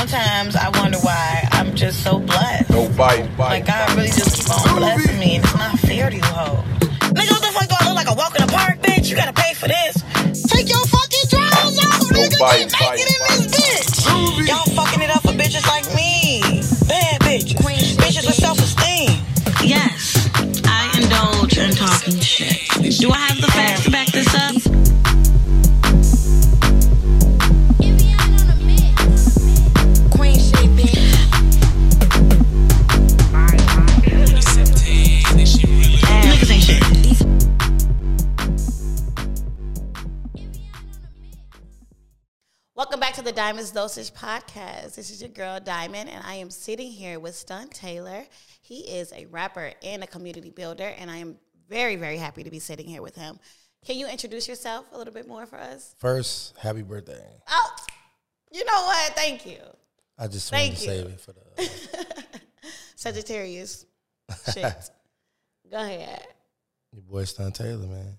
sometimes I wonder why I'm just so blessed. No bite, bite. Like God really just keep on blessing me, and it's not fair to you hoes. Nigga, what the fuck do I look like a walk in the park, bitch? You gotta pay for this. Take your fucking drawers off, nigga. bite, Get naked in this bitch. Y'all fucking it up for bitches like me. Bad bitches. Bitches with self-esteem. Yes, I indulge in talking shit. Do I have the facts to back this up? Welcome back to the Diamonds Dosage Podcast. This is your girl Diamond, and I am sitting here with Stunt Taylor. He is a rapper and a community builder, and I am very, very happy to be sitting here with him. Can you introduce yourself a little bit more for us? First, happy birthday. Oh, you know what? Thank you. I just Thank wanted to you. save it for the Sagittarius. Shit. Go ahead. your boy Stunt Taylor, man.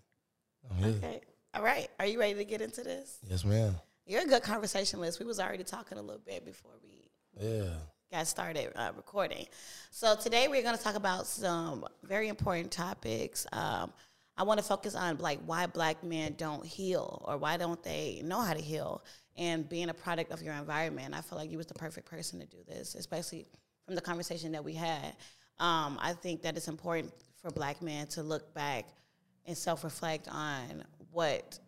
I'm here. Okay. All right. Are you ready to get into this? Yes, ma'am. You're a good conversationalist. We was already talking a little bit before we Yeah. got started uh, recording. So today we're going to talk about some very important topics. Um, I want to focus on like why black men don't heal or why don't they know how to heal and being a product of your environment. I feel like you was the perfect person to do this, especially from the conversation that we had. Um, I think that it's important for black men to look back and self-reflect on what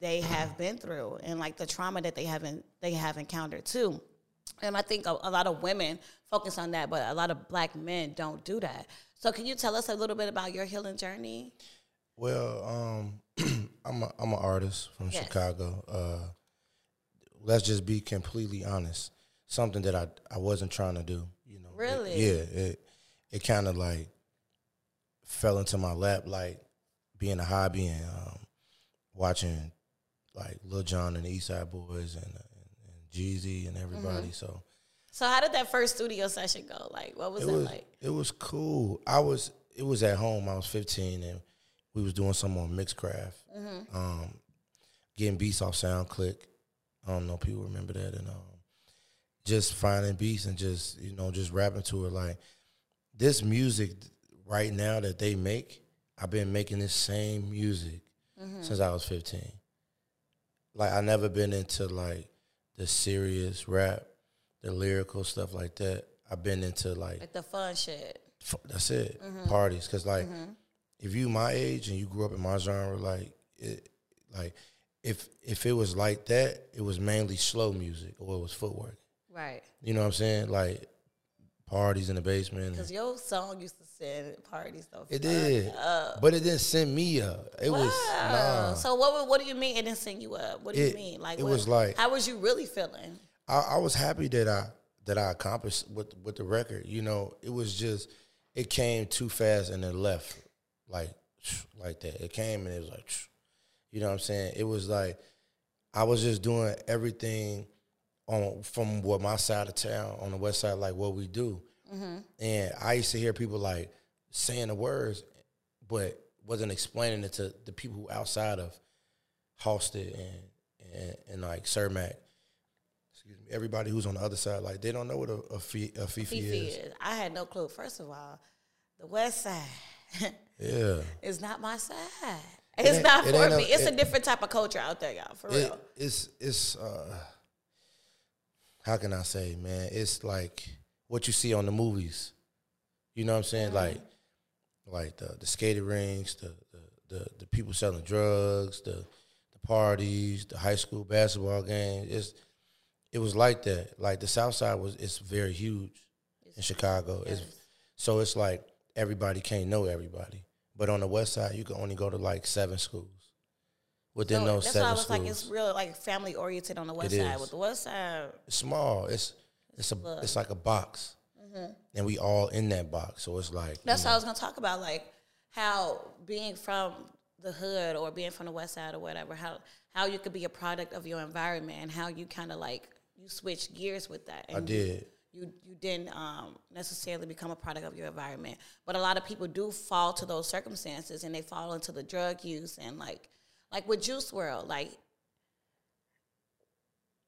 they have been through and like the trauma that they haven't they have encountered too. And I think a, a lot of women focus on that, but a lot of black men don't do that. So can you tell us a little bit about your healing journey? Well, um, I'm a, I'm an artist from Yes. Chicago. Uh, let's just be completely honest. Something that I I wasn't trying to do. You know. It- Really? yeah. It it kind of like fell into my lap, like being a hobby and um, watching like Lil Jon and the East Side Boyz and, and, and Jeezy and everybody. Mm-hmm. So. So how did that first studio session go? Like what was it it, was like? it was cool. I was it was at home. I was 15 and we was doing something on Mixcraft. Mm-hmm. Um, getting beats off SoundClick. I don't know if people remember that and um, just finding beats and just you know just rapping to it like this music right now that they make. I've been making this same music Mm-hmm. since I was 15. Like I never been into like the serious rap, the lyrical stuff like that. I've been into like Like the fun shit. F- That's it. Mm-hmm. Parties, because like, if you my age and you grew up in my genre, like, it, like, if if it was like that, it was mainly slow music or it was footwork. Right. You know what I'm saying? Like, parties in the basement. Because your song used to send parties though. It did, up. but it didn't send me up. It was Wow. nah. So what what do you mean it didn't send you up? What do you mean? Like it what- was like- how was you really feeling? I, I was happy that I that I accomplished with with the record. You know, it was just it came too fast and it left like like that. It came and it was like, you know what I'm saying? It was like I was just doing everything on from what my side of town on the west side, like what we do. And I used to hear people like saying the words, but wasn't explaining it to the people who outside of Halsted and and, and like Cermak excuse me, everybody who's on the other side, like they don't know what a, a, fi- a Fifi, Fifi is. is. I had no clue. First of all, the West Side Yeah, is not my side. It's ain't- not it for me. a- it's a different type of culture out there, y'all. For it, real. it's it's uh, how can I say, man? It's like what you see on the movies. You know what I'm saying? Mm-hmm. Like like the the skating rinks, the the, the the people selling drugs, the the parties, the high school basketball games. It's it was like that. Like the South Side was it's very huge in Chicago. It's so it's like everybody can't know everybody. But on the West Side, you can only go to like seven schools. Within So those that's seven why I was schools, like, it's real like family oriented on the West It Side. is. With the West Side, it's small. It's it's a it's like a box, and we all in that box. So it's like Mm-hmm. that's what I was gonna talk about, like how being from the hood or being from the West Side or whatever, how how you could be a product of your environment and how you kind of like you switch gears with that. I And you- did. you you didn't um, necessarily become a product of your environment. But a lot of people do fall to those circumstances and they fall into the drug use and like like with Juice WRLD, like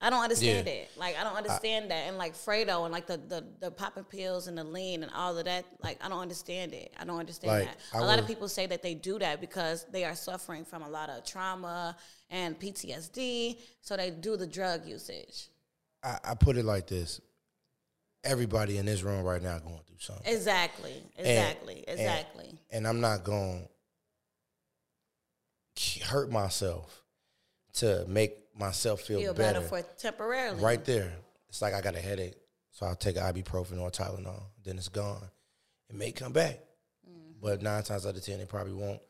I don't understand Yeah. it. Like I don't understand that. And like Fredo and like the, the the popping pills and the lean and all of that. Like I don't understand it. I don't understand Like, that. I A lot of people say that they do that because they are suffering from a lot of trauma and PTSD. So they do the drug usage. I, I put it like this: everybody in this room right now going through something. Exactly. Exactly. and- exactly. and I'm not going to hurt myself to make myself feel, Feel better. better for temporarily. right there, it's like I got a headache, so I'll take ibuprofen or Tylenol. Then it's gone. It may come back, Mm-hmm. but nine times out of ten, it probably won't.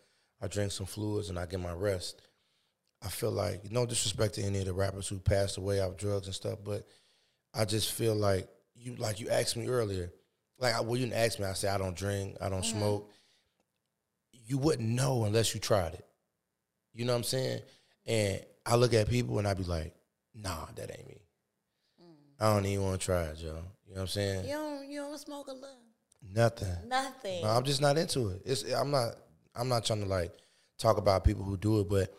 I drink some fluids and I get my rest. I feel like no disrespect to any of the rappers who passed away off drugs and stuff, but I just feel like you like you asked me earlier. Like I, well, you didn't ask me. I said I don't drink, I don't smoke. You wouldn't know unless you tried it. You know what I'm saying? And I look at people and I be like, Nah, that ain't me. I don't even want to try it, yo. You know what I'm saying? You don't you don't smoke a little. Nothing. Nothing. No, I'm just not into it. It's I'm not I'm not trying to like talk about people who do it, but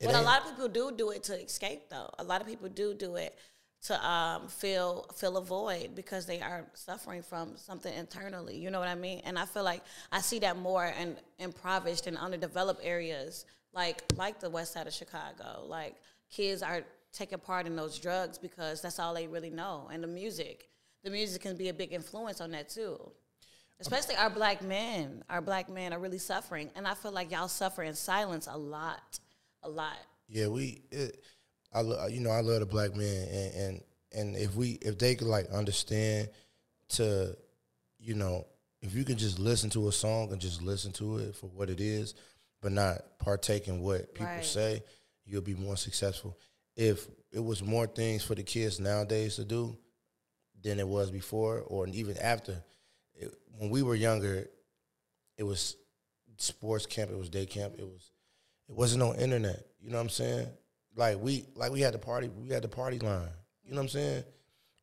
it But a lot of people do do it to escape, though. A lot of people do do it to um, feel feel a void because they are suffering from something internally. You know what I mean? And I feel like I see that more in impoverished and underdeveloped areas, like like the west side of Chicago. Like kids are taking part in those drugs because that's all they really know, and the music. The music can be a big influence on that too. Especially our black men. Our black men are really suffering. And I feel like y'all suffer in silence a lot. A lot. Yeah, we. It, I lo- you know I love the black men and and and if we if they could like understand to, you know, if you can just listen to a song and just listen to it for what it is, but not partake in what people Right. say, you'll be more successful. If it was more things for the kids nowadays to do than it was before, or even after, it, when we were younger, it was sports camp, it was day camp, it was it wasn't no internet. You know what I'm saying? Like we like we had the party we had the party line. You know what I'm saying?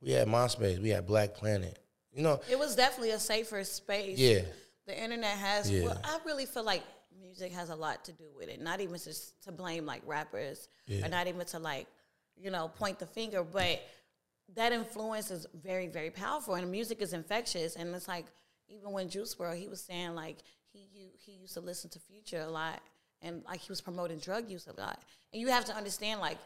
We had MySpace, we had Black Planet. You know, It was definitely a safer space. yeah. The internet has, Yeah. well, I really feel like music has a lot to do with it. Not even just to blame like rappers Yeah. or not even to like, you know, point the finger, but that influence is very, very powerful. And music is infectious. And it's like, even when Juice WRLD, he was saying like he he used to listen to Future a lot, and like he was promoting drug use a lot. And you have to understand like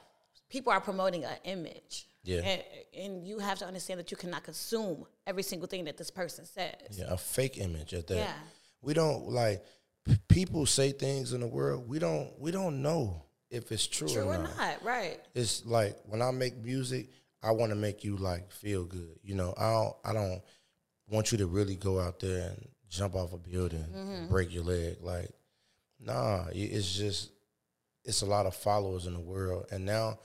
people are promoting an image. Yeah. And, and you have to understand that you cannot consume every single thing that this person says. Yeah, a fake image at that. Yeah. We don't like people say things in the world. We don't we don't know if it's true, True or not. not, right? It's like when I make music, I want to make you like feel good. You know, I don't I don't want you to really go out there and jump off a building and break your leg. Like, nah, it's just it's a lot of followers in the world, and now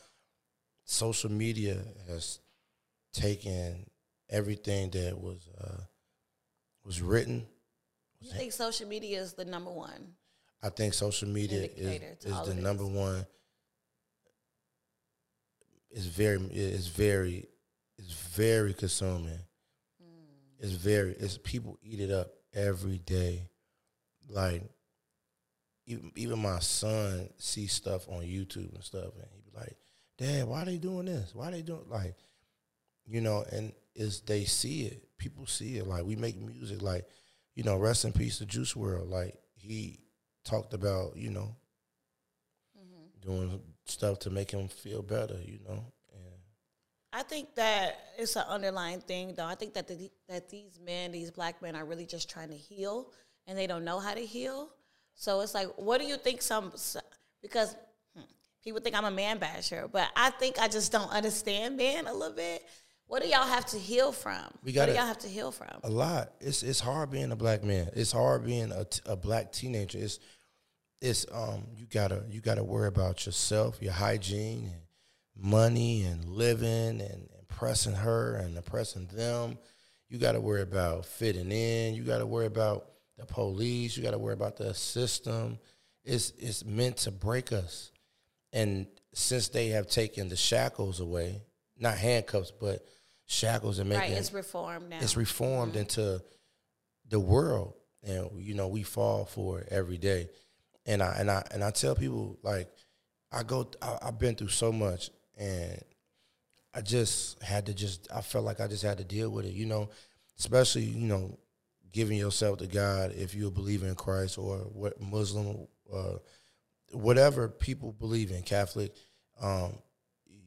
social media has taken everything that was uh, was written. You think social media is the number one? I think social media is, is the number one. It's very, it's very, it's very consuming. Hmm. It's very, it's people eat it up every day. Like, even even my son sees stuff on YouTube and stuff, and he be like, "Dad, why are they doing this? Why are they doing like, you know?" And is they see it, people see it. Like we make music, like you know, rest in peace to Juice WRLD. Like he talked about, you know, doing stuff to make him feel better, you know. And I think that it's an underlying thing, though. I think that the, that these men, these black men, are really just trying to heal, and they don't know how to heal. So it's like, what do you think? Some because hmm, people think I'm a man basher, but I think I just don't understand men a little bit. What do y'all have to heal from? We what gotta- do y'all have to heal from? a lot. It's it's hard being a black man. It's hard being a, t- a black teenager. It's it's um you gotta you gotta worry about yourself, your hygiene, and money, and living, and impressing her and impressing them. You gotta worry about fitting in. You gotta worry about the police. You gotta worry about the system. It's it's meant to break us, and since they have taken the shackles away, not handcuffs, but shackles and making Right, it's reformed now. it's reformed into the world. And you know we fall for it every day. And i and i and i tell people like i go I, i've been through so much and I just had to just I felt like I just had to deal with it, you know, especially you know giving yourself to God if you believe in Christ or what Muslim, uh, whatever people believe in, Catholic, um,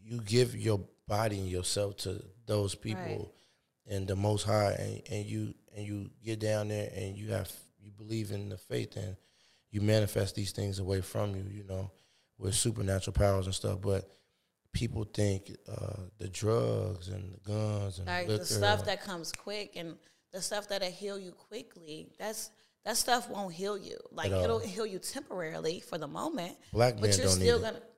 you give your body and yourself to those people and the Most High, and, and you and you get down there and you have you believe in the faith and you manifest these things away from you, you know, with supernatural powers and stuff, but. People think uh, the drugs and the guns and Like the stuff that comes quick and the stuff that'll heal you quickly. That's that stuff won't heal you. Like it'll heal you temporarily for the moment. Black but men you're don't need still it.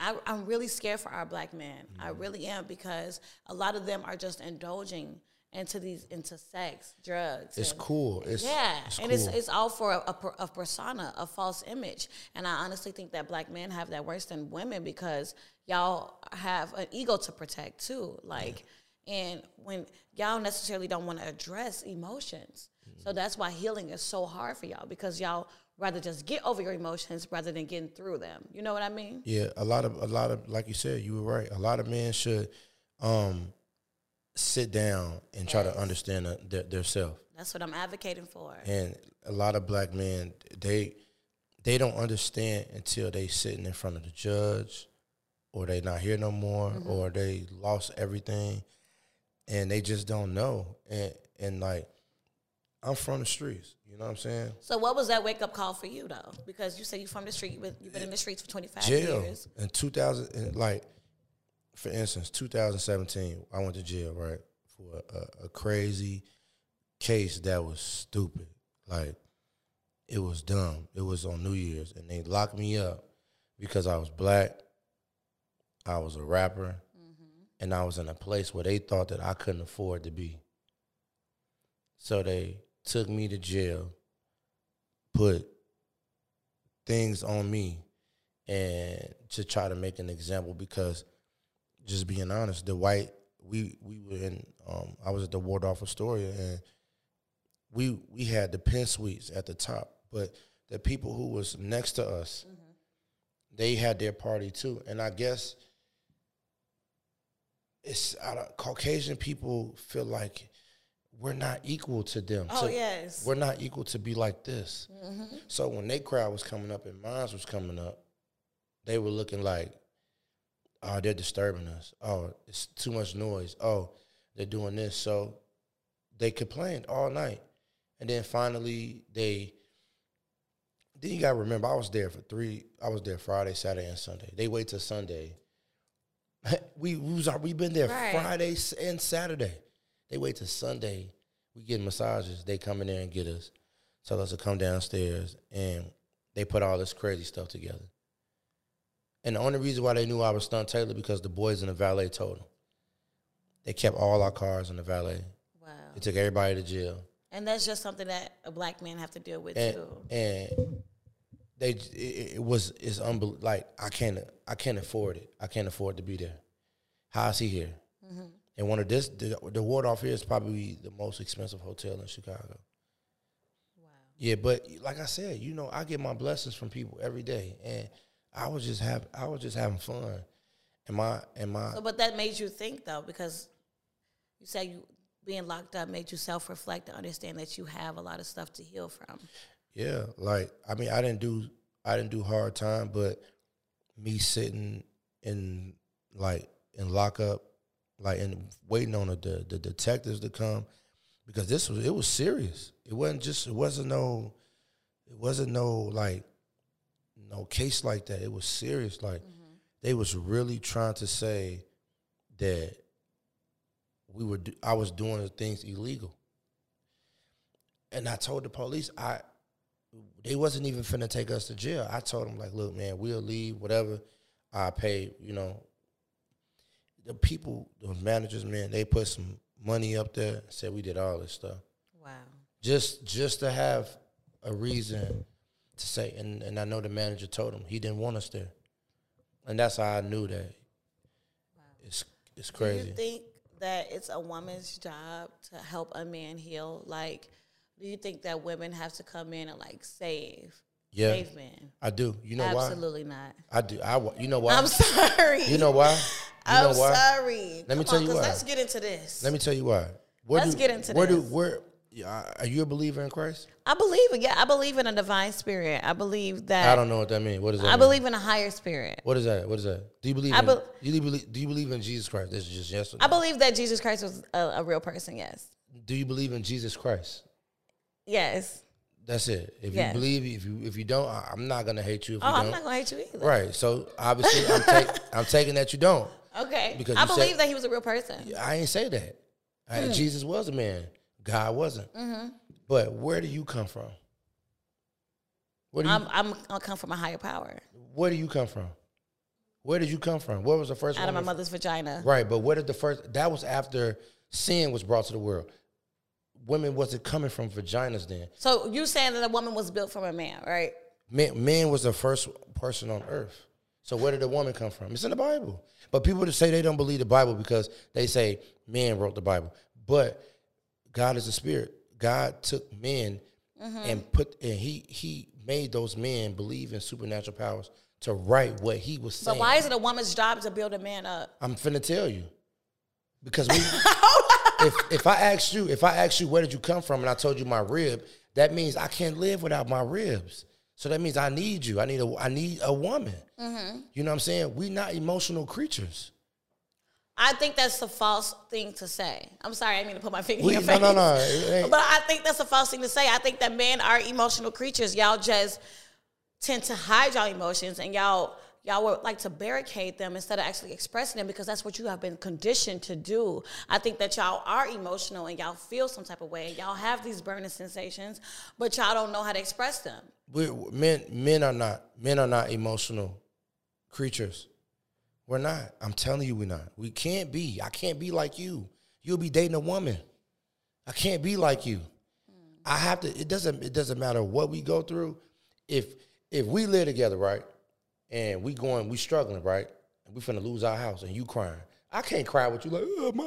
I, I'm really scared for our black men. I Mm-hmm. really am because a lot of them are just indulging into these into sex, drugs. It's and- cool. It's yeah, it's and it's cool. it's all for a, a, a persona, a false image. And I honestly think that black men have that worse than women because y'all have an ego to protect too. Like, and when y'all necessarily don't want to address emotions, Mm-hmm. so that's why healing is so hard for y'all because y'all rather just get over your emotions rather than getting through them. You know what I mean? Yeah, a lot of a lot of like you said, you were right. A lot of men should um sit down and try to understand uh, their, their self. That's what I'm advocating for. And a lot of black men, they they don't understand until they sitting in front of the judge, or they not here no more, or they lost everything, and they just don't know. And and like, I'm from the streets. You know what I'm saying? So, what was that wake up call for you though? Because you said you from the street, you've been, you've been in the streets for 25 jail years. in 2000 and like for instance 2017 i went to jail right for a, a crazy case that was stupid like it was dumb it was on new year's and they locked me up because i was black i was a rapper mm-hmm. and i was in a place where they thought that i couldn't afford to be so they took me to jail put things on me and to try to make an example because just being honest, the white we we were in um I was at the Waldorf Astoria and we we had the pen suites at the top, but the people who was next to us, they had their party too. And I guess it's I don't- Caucasian people feel like we're not equal to them. Oh, to- yes. we're not equal to be like this. Mm-hmm. So when their crowd was coming up and mine was coming up, they were looking like, oh, they're disturbing us. Oh, it's too much noise. Oh, they're doing this. So they complained all night. And then finally they then you gotta remember I was there for three I was there Friday, Saturday, and Sunday. They wait till Sunday. we we was we been there Right. Friday and Saturday. They wait till Sunday. We get massages. They come in there and get us. Tell us to come downstairs and they put all this crazy stuff together. And the only reason why they knew I was Stunt Taylor because the boys in the valet told them. They kept all our cars in the valet. Wow. They took everybody to jail. And that's just something that a black man have to deal with And too. and they it, it was it's unbelievable. like I can't I can't afford it. I can't afford to be there. How is he here? Mm-hmm. And one of this the, the Waldorf here is probably the most expensive hotel in Chicago. Wow. Yeah, but like I said, you know, I get my blessings from people every day, and I was just have I was just having fun. And my and my So, but that made you think though, because you said you being locked up made you self reflect and understand that you have a lot of stuff to heal from. yeah, like I mean, I didn't do I didn't do hard time, but me sitting in like in lockup, like and waiting on the, the the detectives to come because this was it was serious. It wasn't just it wasn't no it wasn't no like no case like that. It was serious. Like mm-hmm. they was really trying to say that we were do- I was doing things illegal. And I told the police I they wasn't even finna take us to jail. I told them like, look, man, we'll leave, whatever. I pay, you know. The people, the managers, man, they put some money up there, said we did all this stuff. Wow. Just just to have a reason to say and, and I know the manager told him he didn't want us there. And that's how I knew that it's it's crazy. Do you think that it's a woman's job to help a man heal? Like, do you think that women have to come in and like save, Yeah. save men? I do. You know why? Absolutely not. I do. I you know why? I'm sorry. You know why? I'm know why? sorry. Let me Come tell on, you why. Let's get into this. Let me tell you why. Where Let's do- get into where Do, where are you a believer in Christ? I believe it. Yeah, I believe in a divine spirit. I believe that. I don't know what that means. What does that I mean? believe in a higher spirit. What is that? What is that? Do you believe I in do you believe do you believe in Jesus Christ? This is just yes or I no. believe that Jesus Christ was a, a real person. Yes. Do you believe in Jesus Christ? Yes. That's it. If Yes. you believe, if you if you don't, I- I'm not gonna hate you. If Oh, you I'm don't. not gonna hate you either. Right. So obviously, I'm, take, I'm taking that you don't. Okay. Because I you said- believe that he was a real person. I ain't say that. I- Hmm. Jesus was a man. God wasn't. Mm-hmm. But where do you come from? Where do you, I'm I'm come from a higher power where do you come from? Where did you come from? What was the first out of my mother's vagina. Right, but where did the first? That was after sin was brought to the world. Women wasn't coming from vaginas then. So you saying that a woman was built from a man, right? Man, man was the first person on earth. So where did the woman come from? It's in the Bible. But people just say they don't believe the Bible because they say man wrote the Bible. But God is a spirit. God took men mm-hmm. and put and he he made those men believe in supernatural powers to write what he was saying. But why is it a woman's job to build a man up? I'm finna tell you. Because we, if if I asked you, if I asked you where did you come from, and I told you my rib, that means I can't live without my ribs. So that means I need you. I need a I need a woman. Mm-hmm. You know what I'm saying? We not emotional creatures. I think that's a false thing to say. I'm sorry, I mean to put my finger We- in your face. no, no, ain't- But I think that's a false thing to say. I think that men are emotional creatures. Y'all just tend to hide y'all emotions and y'all y'all would like to barricade them instead of actually expressing them because that's what you have been conditioned to do. I think that y'all are emotional and y'all feel some type of way. Y'all have these burning sensations, but y'all don't know how to express them. we men men are not men are not emotional creatures. We're not. I'm telling you, we're not. We can't be. I can't be like you. You'll be dating a woman. I can't be like you. I have to. It doesn't. It doesn't matter what we go through. If if we live together, right, and we going, we struggling, right, and we finna lose our house, and you crying, I can't cry with you like, oh my,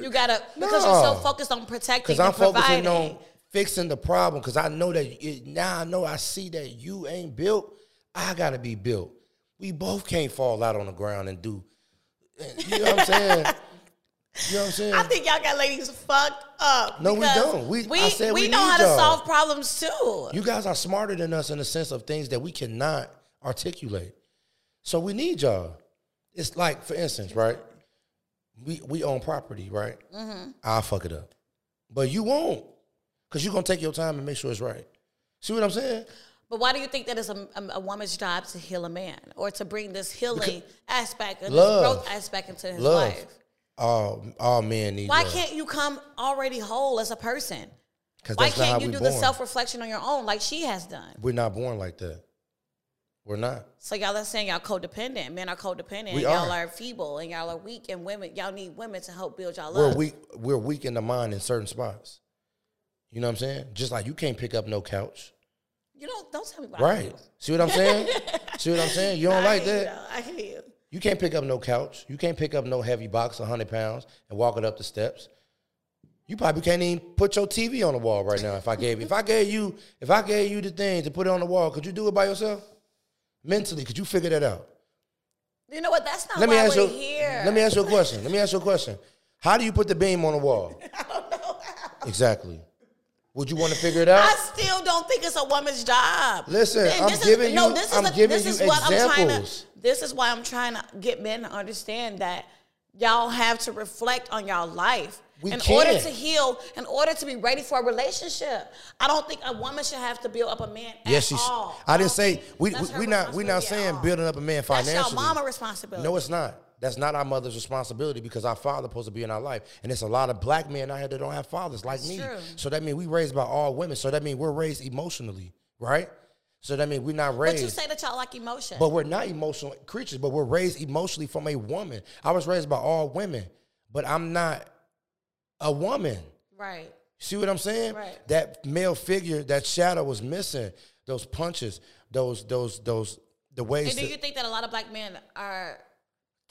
You gotta because you're so focused on protecting because I'm providing. focusing on fixing the problem. Because I know that it, now I know I see that you ain't built. I gotta be built. We both can't fall out on the ground and do. You know what I'm saying? You know what I'm saying? I think y'all got ladies fucked up. No, we don't. We- we, I said we know how to solve problems too. You guys are smarter than us in the sense of things that we cannot articulate. So we need y'all. It's like, for instance, right? We we own property, right? Mm-hmm. I'll fuck it up, but you won't, cause you're gonna take your time and make sure it's right. See what I'm saying? But why do you think that it's a, a, a woman's job to heal a man or to bring this healing aspect and Love. this growth aspect into his Love. life? All all men need. Why love. can't you come already whole as a person? Why that's not how can't you do born. the self reflection on your own like she has done? We're not born like that. We're not. So y'all are saying y'all codependent. Men are codependent. We y'all are. are feeble and y'all are weak and women y'all need women to help build y'all We're up. weak. We're weak in the mind in certain spots. You know what I'm saying? Just like you can't pick up no couch. You don't don't tell me about Right. See what I'm saying? See what I'm saying? You don't like that? I hear you. You can't pick up no couch. You can't pick up no heavy box, hundred pounds, and walk it up the steps. You probably can't even put your TV on the wall right now. If I gave, you, if I gave you, if I gave you the thing to put it on the wall, could you do it by yourself? Mentally, could you figure that out? You know what? That's not Let me ask we're you. here. Let me ask you a question. Let me ask you a question. How do you put the beam on the wall? Exactly. Would you want to figure it out? I still don't think it's a woman's job. Listen, I'm giving is, no, this is I'm a- giving this you is what I'm trying to. examples. This is why I'm trying to get men to understand that y'all have to reflect on y'all life We in order can't. to heal, in order to be ready for a relationship. I don't think a woman should have to build up a man. Yes, at she's. all. I didn't say we. that's we we not. We not saying building up a man financially. y'all mama responsibility. No, it's not. That's not our mother's responsibility because our father supposed to be in our life, and it's a lot of black men out here that don't have fathers like me. true. So that means we raised by all women. So that means we're raised emotionally, right? So that means we're not raised. But you say that y'all like emotion. But we're not emotional creatures, but we're raised emotionally from a woman. I was raised by all women, but I'm not a woman. right. See what I'm saying? Right. That male figure, that shadow was missing. Those punches, those, those, those, the ways. And do you think that a lot of black men are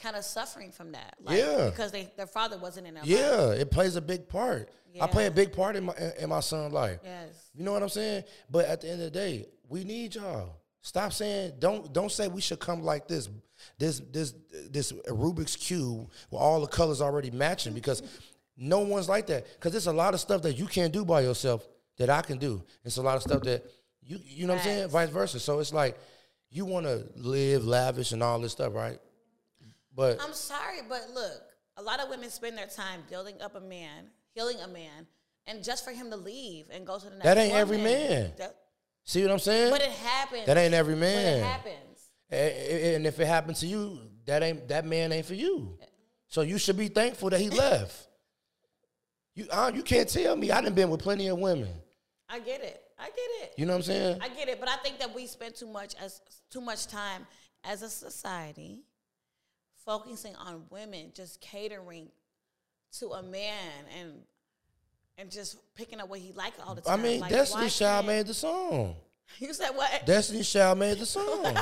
kind of suffering from that? Like, Yeah. Because they, their father wasn't in their life. yeah, it plays a big part. I play a big part in my in my son's life. Yes. You know what I'm saying? But at the end of the day, we need y'all. Stop saying don't don't say we should come like this, this this this Rubik's cube with all the colors already matching because no one's like that. Because there's a lot of stuff that you can't do by yourself that I can do. It's a lot of stuff that you you know what I'm saying, vice versa. So it's like you want to live lavish and all this stuff, right? But I'm sorry, but look, a lot of women spend their time building up a man, healing a man, and just for him to leave and go to the next. That ain't every man. That- see what I'm saying? but it happens. That ain't every But man. it happens. A- a- And if it happened to you, that ain't that man ain't for you. So you should be thankful that he left. You uh, you can't tell me I done been with plenty of women. I get it. I get it. You know what I'm saying? I get it, but I think that we spend too much as too much time as a society focusing on women just catering to a man and and just picking up what he like all the time. I mean, Like, Destiny Child made the song. You said what? Destiny Child made the song.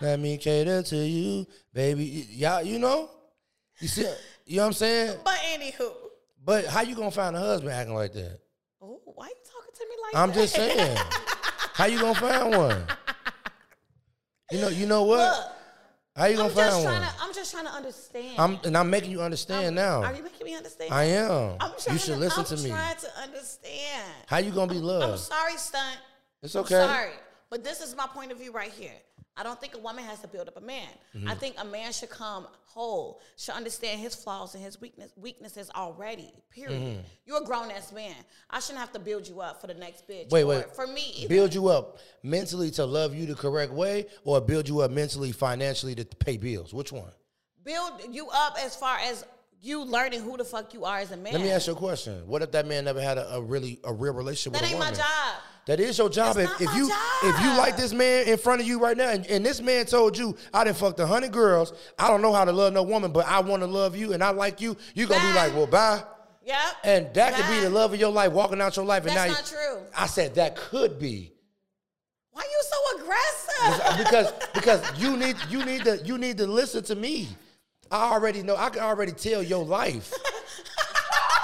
Let me cater to you, baby. Y'all, you know? You see, you know what I'm saying? but anywho, But how you gonna find a husband acting like that? oh, why you talking to me like that? I'm just saying. how you gonna find one? You know, you know what? Look, how you gonna just find one? to. I'm just trying to understand. I'm and I'm making you understand now. Are you making me understand? I am. I'm trying You should listen I'm to me. I'm trying to understand. How you gonna be loved? I'm sorry, stunt. It's I'm okay. sorry, but this is my point of view right here. I don't think a woman has to build up a man. Mm-hmm. I think a man should come whole, should understand his flaws and his weakness, weaknesses already. Period. Mm-hmm. You're a grown ass man. I shouldn't have to build you up for the next bitch. Wait, wait. For me, either. Build you up mentally to love you the correct way, or build you up mentally, financially to pay bills. Which one? build you up as far as you learning who the fuck you are as a man. Let me ask you a question. What if that man never had a, a really a real relationship that with a woman? That ain't my job. That is your job. It's If, if you if you like this man in front of you right now, and, and this man told you, I didn't fucked a hundred girls, I don't know how to love no woman, but I want to love you and I like you, you gonna be like, well, bye. Yep. And that could be the love of your life, walking out your life, and That's now not you, true. I said that could be. Why are you so aggressive? because because you need you need to you need to listen to me. I already know. I can already tell your life.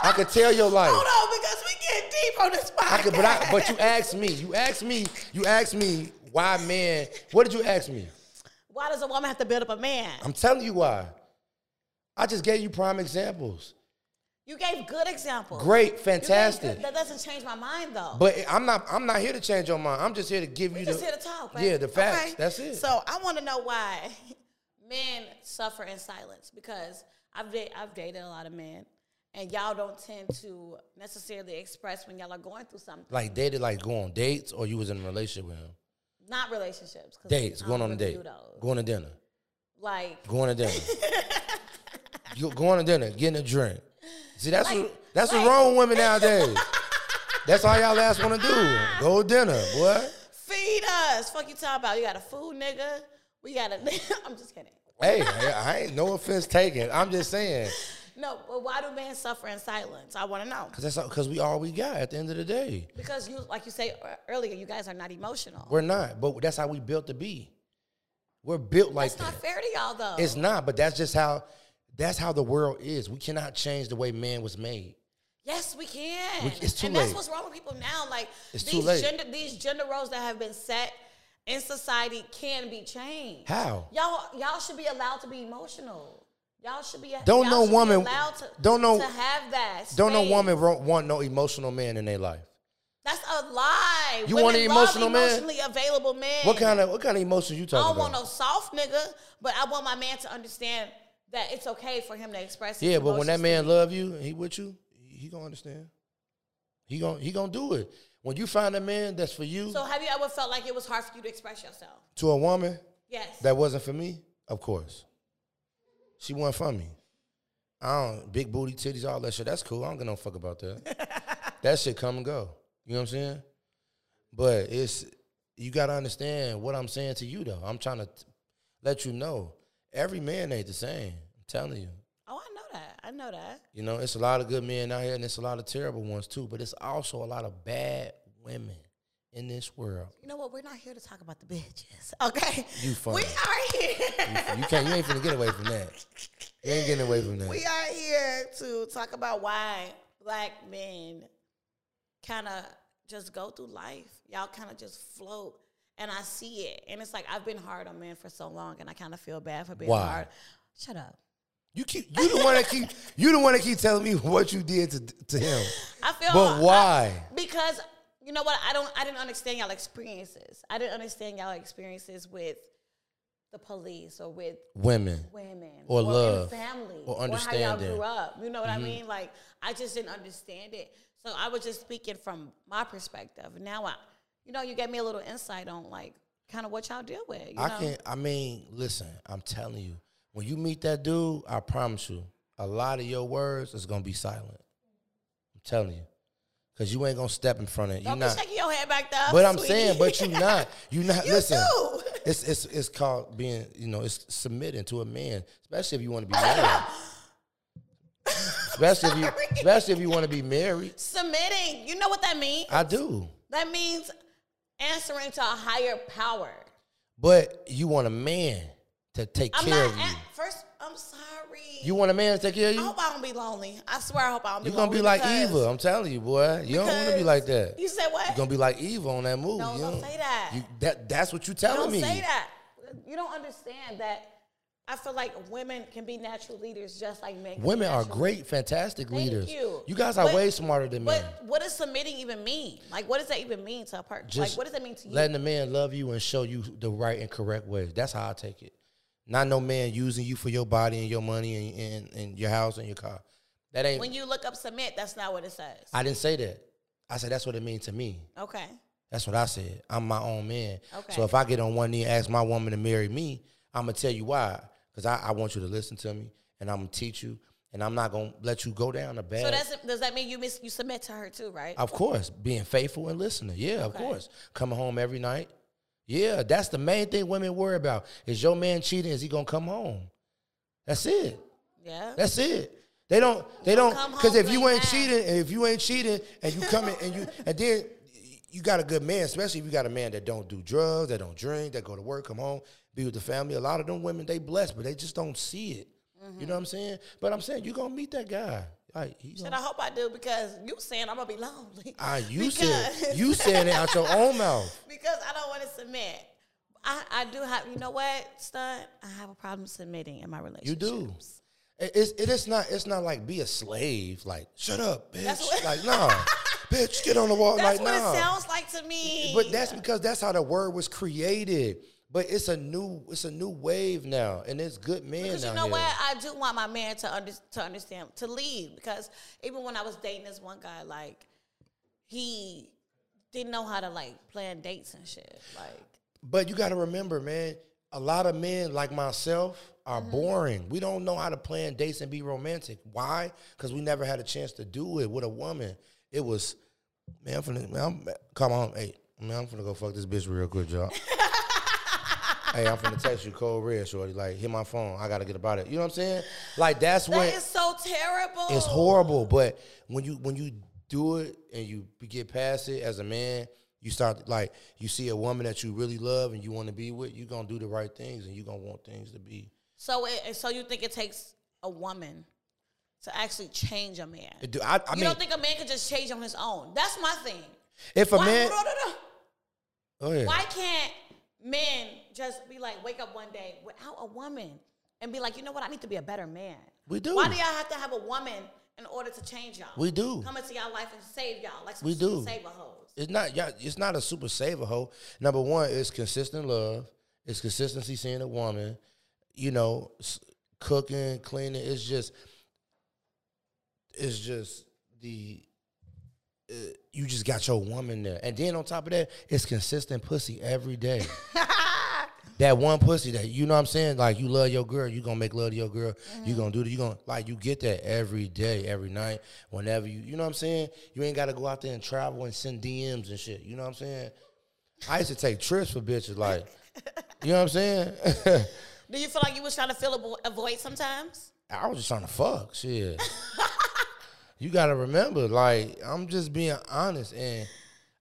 I could tell your life. Hold on, because we get deep on this podcast. I could, but I, but you asked me. You asked me. You asked me why man. What did you ask me? Why does a woman have to build up a man? I'm telling you why. I just gave you prime examples. You gave good examples. Great, gave fantastic. That doesn't change my mind though. But I'm not. I'm not here to change your mind. I'm just here to give we you just the. here to talk, right? Yeah, the facts. Okay. That's it. So I want to know why men suffer in silence because I've da- I've dated a lot of men, and y'all don't tend to necessarily express when y'all are going through something. like dated, like go on dates, or you was in a relationship with him. Not relationships. Dates, going on a date, going to dinner, Like going to dinner. you going to dinner, getting a drink. See, that's Like- what that's like- what's wrong with women nowadays. that's all y'all ass want to do. Go to dinner, boy. feed us. Fuck you talking about? You got a food nigga. We gotta. I'm just kidding. Hey, I, I ain't no offense taken. I'm just saying, No, but why do men suffer in silence? I want to know. cause that's because we all we got at the end of the day. Because you, like you say earlier, you guys are not emotional. We're not, but that's how we built to be. We're built like That's not that. fair to y'all, though. It's not, but that's just how that's how the world is. We cannot change the way man was made. yes, we can. We- it's too and that's what's wrong with people now. Like It's these too late. gender, these gender roles that have been set in society can be changed. How? Y'all, y'all should be allowed to be emotional. Y'all should be. Don't y'all no should be woman- allowed to, don't know to have that. Don't no space. woman want no emotional man in their life. That's a lie. You Women want an love emotional man? emotionally available man. What kind of what kind of emotions you talking about? I don't want no soft nigga, but I want my man to understand that it's okay for him to express. his yeah, but when that man love you and he with you, he gonna understand. He gonna he gonna do it. When you find a man that's for you So have you ever felt like it was hard for you to express yourself? to a woman Yes. that wasn't for me, of course. She wasn't for me. I don't big booty titties, all that shit. That's cool. I don't give no fuck about that. that shit come and go. You know what I'm saying? But it's you gotta understand what I'm saying to you though. I'm trying to t- let you know every man ain't the same. I'm telling you. oh, I know that. I know that. You know, it's a lot of good men out here and it's a lot of terrible ones too, but it's also a lot of bad women in this world. You know what? We're not here to talk about the bitches. Okay. You funny. We are here. You can't you ain't finna get away from that. You ain't getting away from that. we are here to talk about why black men kind of just go through life. Y'all kind of just float. and I see it, and it's like I've been hard on men for so long, and I kind of feel bad for being Why? hard. Shut up. You keep you the one that keep you the one that keep telling me what you did to to him. I feel, But I- why? because you know what? I don't. I didn't understand y'all experiences. I didn't understand y'all experiences with the police or with Women. women Or in love, family or how y'all understanding. Mm-hmm. grew up. You know what I mean? Like I just didn't understand it. So I was just speaking from my perspective. Now I, you know, you gave me a little insight on like kind of what y'all deal with. You I know? can I mean, listen, I'm telling you, when you meet that dude, I promise you, a lot of your words is gonna be silent. I'm telling you. Cause you ain't gonna step in front of it. You're be not. shaking your head back there. But I'm sweetie. saying, but you not. You not. You listen, do. it's it's it's called being. You know, it's submitting to a man, especially if you want to be married. especially if you, especially if you want to be married. Submitting. You know what that means? I do, that means answering to a higher power. but you want a man to take I'm care not of you. at first. I'm sorry. You want a man to take care of you? I hope I don't be lonely. I swear I hope I don't be You're gonna be like because- Eva. I'm telling you, boy. You don't want to be like that. You said what? You're gonna be like Eva on that movie. No, you don't say that. You, that that's what you telling don't me. say that. You don't understand that. I feel like women can be natural leaders just like men. can be Women are natural great, fantastic Thank leaders. you. guys are But- way smarter than men. But what does submitting even mean? Like, what does that even mean to a person? Like, what does that mean to you? letting the man love you and show you the right and correct way. That's how I take it. Not no man using you for your body and your money and, and, and your house and your car. That ain't. when you look up submit, that's not what it says. I didn't say that. I said that's what it means to me. okay. That's what I said. I'm my own man. Okay. So if I get on one knee and ask my woman to marry me, I'm gonna tell you why. Because I, I want you to listen to me and I'm gonna teach you and I'm not gonna let you go down a bad. So that's does that mean you miss you submit to her too, right? Of course, being faithful and listening. Yeah, of course. Coming home every night. Yeah, that's the main thing women worry about. Is your man cheating? Is he gonna come home? That's it. yeah. That's it. They don't. They don't. Because if you ain't that. cheating, if you ain't cheating, and you come in and you and then you got a good man, especially if you got a man that don't do drugs, that don't drink, that go to work, come home, be with the family. A lot of them women they blessed, but they just don't see it. You know what I'm saying? But I'm saying you're gonna meet that guy. Like he and gonna, I hope I do because you saying I'm gonna be lonely. ah, you Because- said you saying it out your own mouth. because I don't want to submit. I, I do have, you know what, stunt? I have a problem submitting in my relationship. You do. It- It's it is not it's not like be a slave. Like shut up, bitch. What- like nah, bitch, get on the wall. That's like what nah. it sounds like to me. But that's because that's how the word was created. But it's a new it's a new wave now, and it's good men Because you know here. what? I do want my man to under, to understand to lead. Because even when I was dating this one guy, like he didn't know how to like plan dates and shit. Like But you got to remember, man. A lot of men like myself are Mm-hmm. boring. We don't know how to plan dates and be romantic. Why? Because we never had a chance to do it with a woman. It was, man. I'm finna, man, I'm, come on, hey, man. I'm finna go fuck this bitch real quick, y'all. hey, I'm finna text you cold red, shorty. Like, hit my phone. I gotta get about it. You know what I'm saying? Like that's that when is so terrible. it's horrible. But when you when you do it and you get past it as a man, you start like you see a woman that you really love and you want to be with. You gonna do the right things and you gonna want things to be. So it, so you think it takes a woman to actually change a man? Do- I, I you mean, don't think a man can just change on his own? That's my thing. if a Why, man, oh yeah, Why can't men just be like, wake up one day without a woman and be like, you know what? I need to be a better man. We do. Why do y'all have to have a woman in order to change y'all? We do. Come into y'all life and save y'all like We do. save a hoes. it's not yeah, it's not a super saver hoe. Number one, it's consistent love. It's consistency seeing a woman. You know, s- cooking, cleaning. It's just, it's just the. Uh, you just got your woman there, and then on top of that, it's consistent pussy every day. that one pussy that you know what I'm saying, like you love your girl, you gonna make love to your girl, you gonna do that, you gonna like you get that every day, every night, whenever you you know what I'm saying? You ain't gotta go out there and travel and send DMs and shit. You know what I'm saying? I used to take trips for bitches, like you know what I'm saying? Do you feel like you was trying to fill a, a void sometimes? I was just trying to fuck, shit. you gotta remember, like I'm just being honest, and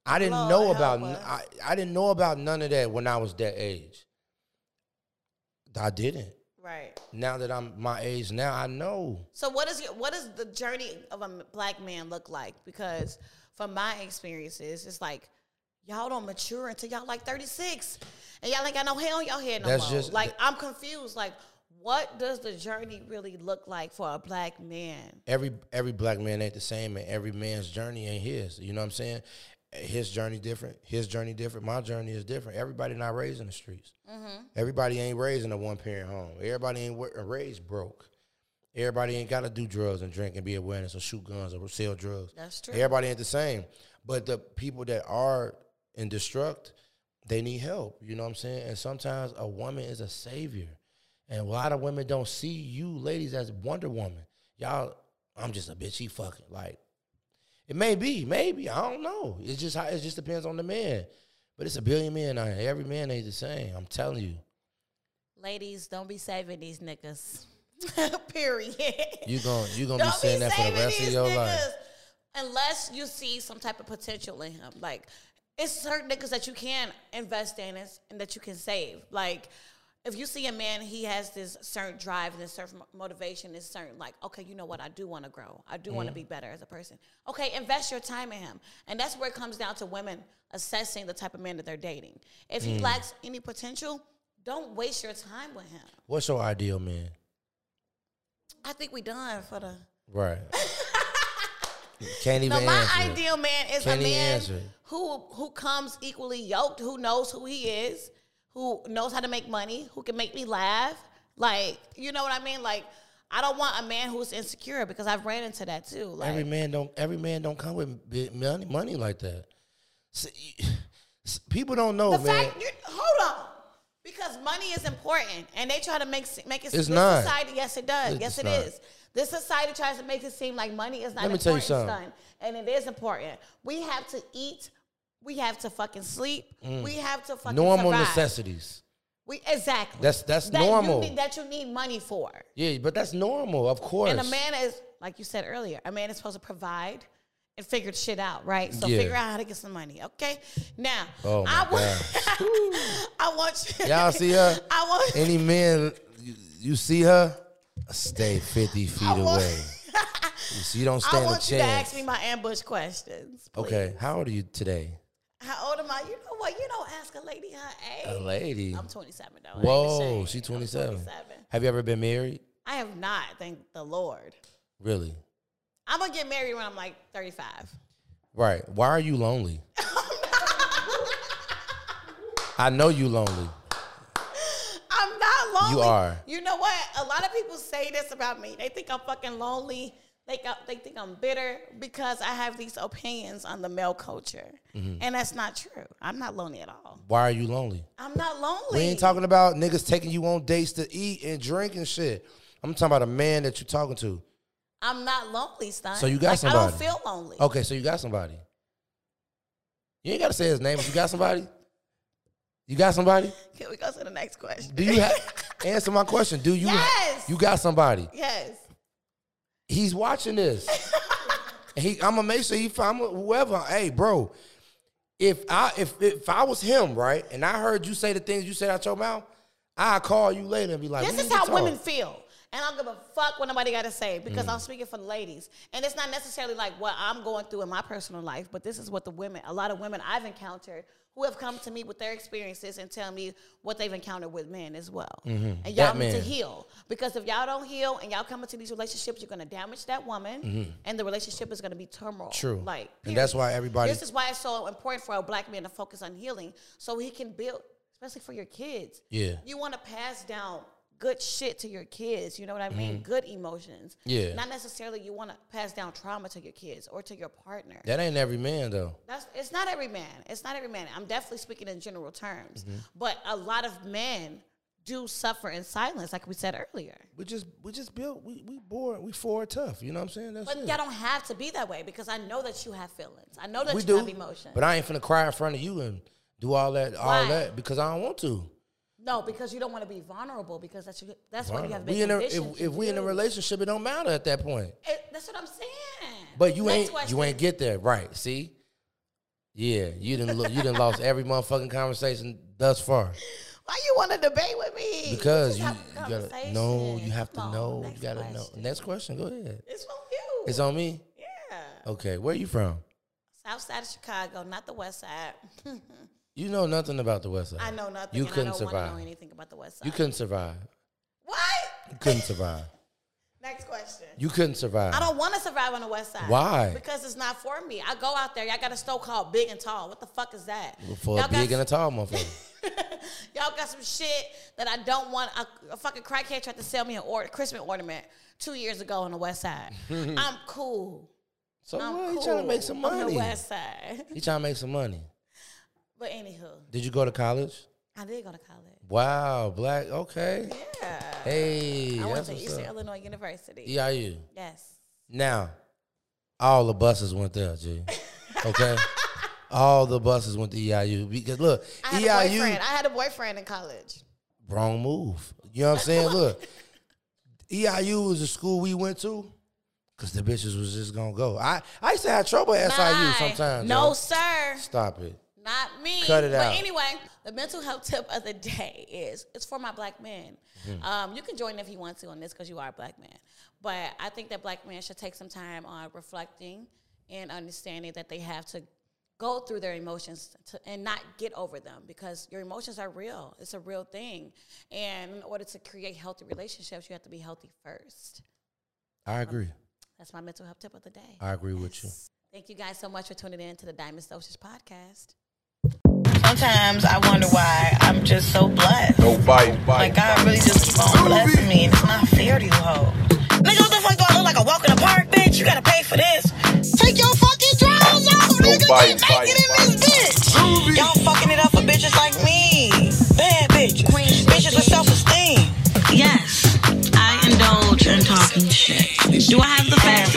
I didn't Lord know about. I, I didn't know about none of that when I was that age. I didn't. Right. Now that I'm my age now, I know. So what is your what does the journey of a black man look like? Because from my experiences, it's like y'all don't mature until y'all like 36. And y'all ain't got no hair on y'all head no That's more. just- like I'm confused. Like, what does the journey really look like for a black man? every every black man ain't the same, and every man's journey ain't his. You know what I'm saying? His journey different. His journey different. My journey is different. Everybody not raised in the streets. Mm-hmm. Everybody ain't raised in a one parent home. Everybody ain't raised broke. Everybody ain't got to do drugs and drink and be awareness or shoot guns or sell drugs. That's true. Everybody ain't the same. But the people that are in destruct, they need help. You know what I'm saying? And sometimes a woman is a savior. And a lot of women don't see you ladies as Wonder Woman. Y'all, I'm just a bitch. He fucking like. It may be, maybe I don't know. It's just how it just depends on the man. But it's a billion men. Every man ain't the same. I'm telling you. Ladies, don't be saving these niggas. Period. You gon' you gonna be saying that for the rest of your niggas life. Unless you see some type of potential in him. Like, it's certain niggas that you can invest in and that you can save. Like, if you see a man, he has this certain drive and this certain motivation, this certain, like, okay, you know what? I do want to grow. I do want Mm-hmm. to be better as a person. Okay, invest your time in him. And that's where it comes down to women assessing the type of man that they're dating. If Mm. he lacks any potential, don't waste your time with him. What's your ideal man? I think we done for the. Right. Can't even No, my answer. ideal man is Can't a man answer who who comes equally yoked, who knows who he is, who knows how to make money, who can make me laugh. Like, you know what I mean? Like, I don't want a man who's insecure because I've ran into that too. Like, every man don't every man don't come with money money like that. See, people don't know, the man. fact, you, hold on, because money is important, and they try to make make it. It's not. Society, yes, it does. It's yes, it not. is. This society tries to make it seem like money is not Let me tell you important, something. son, and it is important. We have to eat. We have to fucking sleep. We have to fucking Mm. Normal survive. necessities. We exactly. That's- that's that normal. You need, that you need money for. Yeah, but that's normal, of course. And a man is, like you said earlier, a man is supposed to provide and figure shit out, right? So Yeah. figure out how to get some money, okay? Now, Oh my I want, I want you. Y'all see her? I want. Any man. you, you see her, stay fifty feet I want- away. You see, you don't I stand a want you to ask me my ambush questions. please. Okay, how old are you today? How old am I? You know what? You don't ask a lady her age. A lady. I'm 27 though. Whoa, she 27. 27. Have you ever been married? I have not, thank the Lord. Really? I'm gonna get married when I'm like 35. Right. Why are you lonely? I know you lonely. I'm not lonely. You are. You know what? A lot of people say this about me. They think I'm fucking lonely. They, got, they think I'm bitter because I have these opinions on the male culture. Mm-hmm. And that's not true. I'm not lonely at all. Why are you lonely? I'm not lonely. We ain't talking about niggas taking you on dates to eat and drink and shit. I'm talking about a man that you're talking to. I'm not lonely, son. So you got like, I don't somebody. feel lonely. Okay, so you got somebody. You ain't gotta say his name, but you got somebody. You got somebody. Can we go to the next question? Do you have answer my question? Do you? Yes. You got somebody. yes. He's watching this. he, I'm gonna make sure he find whoever. Hey, bro, if I if if I was him, right, and I heard you say the things you said out your mouth, I call you later and be like, This is how talk. women feel. And I don't give a fuck what nobody got to say because Mm. I'm speaking for the ladies. And it's not necessarily like what I'm going through in my personal life, but this is what the women, a lot of women I've encountered who have come to me with their experiences and tell me what they've encountered with men as well. And y'all Mm-hmm. That need to heal. Because if y'all don't heal and y'all come into these relationships, you're going to damage that woman and the relationship is going to be turmoil. Mm-hmm. True. Like, And that's why everybody- This is why it's so important for a black man to focus on healing so he can build, especially for your kids. Yeah. You want to pass down good shit to your kids. You know what I mean? Good emotions. Mm-hmm. Yeah. Not necessarily you want to pass down trauma to your kids or to your partner. That ain't every man though. That's it's not every man. It's not every man. I'm definitely speaking in general terms. Mm-hmm. But a lot of men do suffer in silence, like we said earlier. We just we just built we we bored we forward tough. You know what I'm saying? That's But it. y'all don't have to be that way because I know that you have feelings. I know that we you do. have emotions. But I ain't finna cry in front of you and do all that all Why? that because I don't want to. No, because you don't want to be vulnerable because that's you, that's what you have been we in a, if, if we in a relationship, it don't matter at that point. It- that's what I'm saying. But you ain't question. you ain't get there right. See, yeah, you didn't look. You didn't lost every motherfucking conversation thus far Why you want to debate with me? because you, you gotta know. You have to Come on, know. You gotta know. Next question. Go ahead. It's from you. It's on me. yeah. Okay, where are you from? South side of Chicago, not the west side. You know nothing about the West Side. I know nothing. You couldn't I don't survive. know anything about the west side. You couldn't survive. What? You couldn't survive. Next question. You couldn't survive. I don't want to survive on the west side. Why? Because it's not for me. I go out there. Y'all got a store called Big and Tall. What the fuck is that? For Y'all big and a tall motherfucker. Y'all got some shit that I don't want. A, a fucking crackhead tried to sell me an or- Christmas ornament two years ago on the west side. I'm cool. So I'm what? cool You trying to make some money? on the west side. You trying to make some money? But anywho, Did you go to college? I did go to college. Wow, black. Okay. Yeah. Hey, I went to Eastern up. Illinois University. EIU. Yes. Now, all the buses went there, G. Okay. all the buses went to EIU because look, I had a EIU boyfriend. I had a boyfriend in college. wrong move. You know what I'm saying? Look, EIU was the school we went to because the bitches was just gonna go. I I used to have trouble at SIU sometimes. No, yo. sir. stop it. Not me. Cut it but out. anyway, the mental health tip of the day is it's for my black men. Mm-hmm. Um, you can join if you want to on this because you are a black man. But I think that black men should take some time on reflecting and understanding that they have to go through their emotions to, and not get over them because your emotions are real. It's a real thing. And in order to create healthy relationships, you have to be healthy first. I agree. That's my mental health tip of the day. I agree with you. Thank you guys so much for tuning in to the Diamond's Dosage podcast sometimes I wonder why I'm just so blessed. No bite, bite. Like God really just keep on blessing me, and it's not fair to you hoes. Nigga, what the fuck do I look like? A walk in the park, bitch. You gotta pay for this. Take your fucking drawers off, nigga. Nobody. it naked in this bitch. Y'all fucking it up for bitches like me. Bad bitches. bitches with self-esteem. Yes, I indulge in talking shit. Do I have the facts?